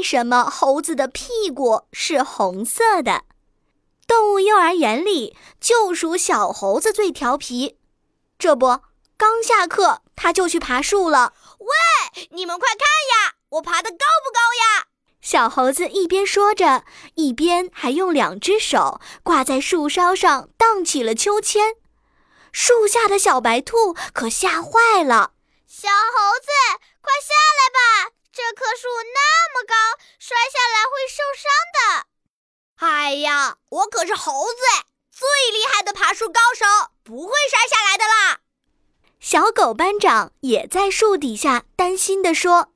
为什么猴子的屁股是红色的。动物幼儿园里就属小猴子最调皮，这不，刚下课他就去爬树了。喂，你们快看呀，我爬得高不高呀？小猴子一边说着，一边还用两只手挂在树梢上荡起了秋千。树下的小白兔可吓坏了。小猴子，快下来吧！这棵树那么高，摔下来会受伤的。我可是猴子，最厉害的爬树高手，不会摔下来的啦。小狗班长也在树底下担心地说：“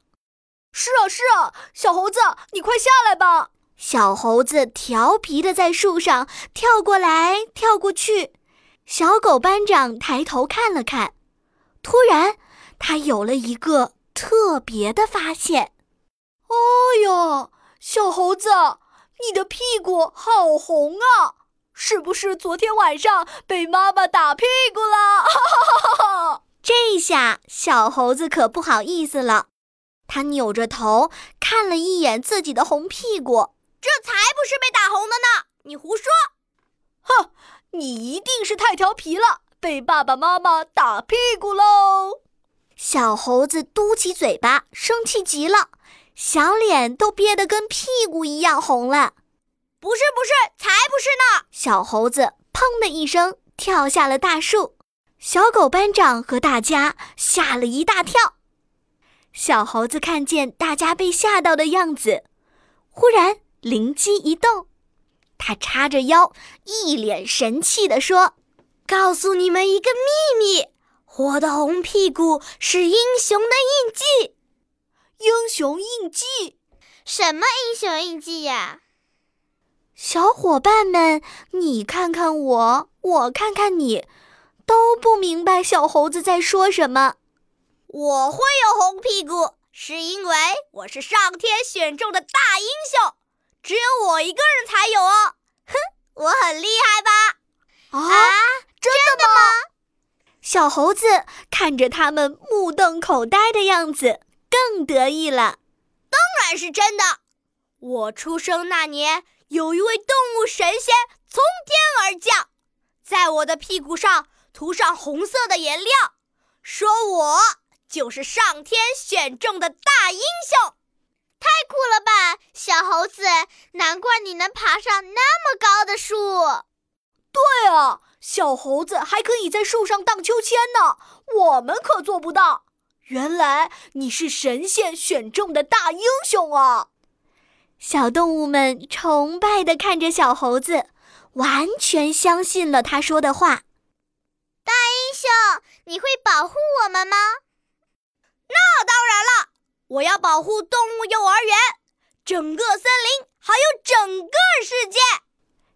是啊，是啊，小猴子，你快下来吧！”小猴子调皮地在树上跳过来跳过去。小狗班长抬头看了看，突然。他有了一个特别的发现。哦哟，小猴子，你的屁股好红啊！是不是昨天晚上被妈妈打屁股了？这下小猴子可不好意思了，他扭着头看了一眼自己的红屁股，这才不是被打红的呢！你胡说！哼，你一定是太调皮了，被爸爸妈妈打屁股喽！小猴子嘟起嘴巴，生气极了，小脸都憋得跟屁股一样红了。不是，不是，才不是呢！小猴子砰的一声跳下了大树，小狗班长和大家吓了一大跳。小猴子看见大家被吓到的样子，忽然灵机一动，他叉着腰，一脸神气地说：“告诉你们一个秘密。”我的红屁股是英雄的印记，英雄印记，什么英雄印记呀？小伙伴们，你看看我，我看看你，都不明白小猴子在说什么。我会有红屁股，是因为我是上天选中的大英雄，只有我一个人才有哦。哼，我很厉害吧？啊，真的吗？小猴子看着他们目瞪口呆的样子，更得意了。当然是真的。我出生那年，有一位动物神仙从天而降，在我的屁股上涂上红色的颜料，说我就是上天选中的大英雄。太酷了吧，小猴子！难怪你能爬上那么高的树。对啊。小猴子还可以在树上荡秋千呢，我们可做不到。原来你是神仙选中的大英雄啊！小动物们崇拜地看着小猴子，完全相信了他说的话。大英雄，你会保护我们吗？那当然了，我要保护动物幼儿园、整个森林，还有整个世界。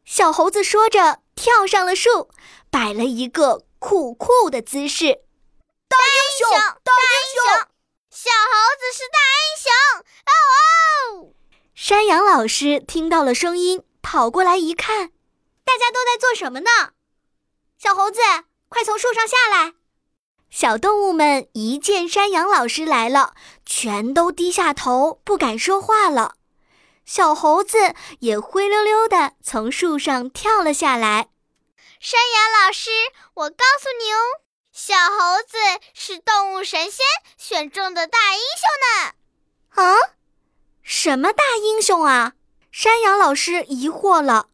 小猴子说着。跳上了树，摆了一个酷酷的姿势。大英雄，大英雄，小猴子是大英雄！哦哦！山羊老师听到了声音，跑过来一看，大家都在做什么呢？小猴子，快从树上下来！小动物们一见山羊老师来了，全都低下头，不敢说话了。小猴子也灰溜溜地从树上跳了下来。山羊老师，我告诉你哦，小猴子是动物神仙选中的大英雄呢。啊？什么大英雄啊？山羊老师疑惑了。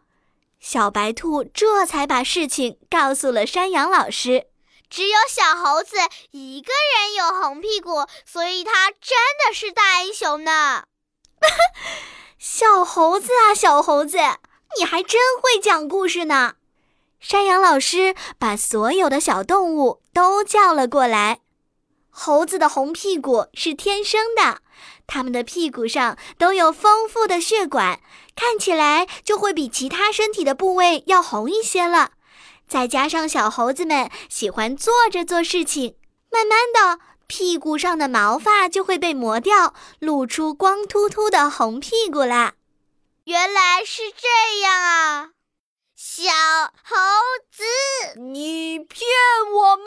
小白兔这才把事情告诉了山羊老师。只有小猴子一个人有红屁股，所以他真的是大英雄呢。小猴子啊，小猴子，你还真会讲故事呢！山羊老师把所有的小动物都叫了过来。猴子的红屁股是天生的，它们的屁股上都有丰富的血管，看起来就会比其他身体的部位要红一些了。再加上小猴子们喜欢坐着做事情，慢慢的。屁股上的毛发就会被磨掉，露出光秃秃的红屁股啦。原来是这样啊，小猴子，你骗我们！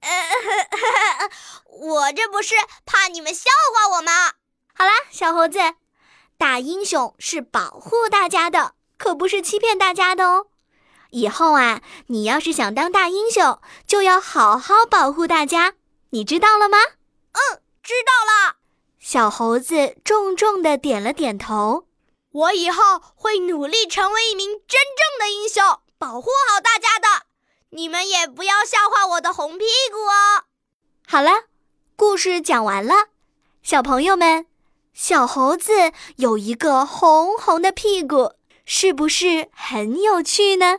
我这不是怕你们笑话我吗？好啦，小猴子，大英雄是保护大家的，可不是欺骗大家的哦。以后啊，你要是想当大英雄，就要好好保护大家，你知道了吗？嗯，知道了。小猴子重重的点了点头。我以后会努力成为一名真正的英雄，保护好大家的。你们也不要笑话我的红屁股哦。好了，故事讲完了，小朋友们，小猴子有一个红红的屁股，是不是很有趣呢？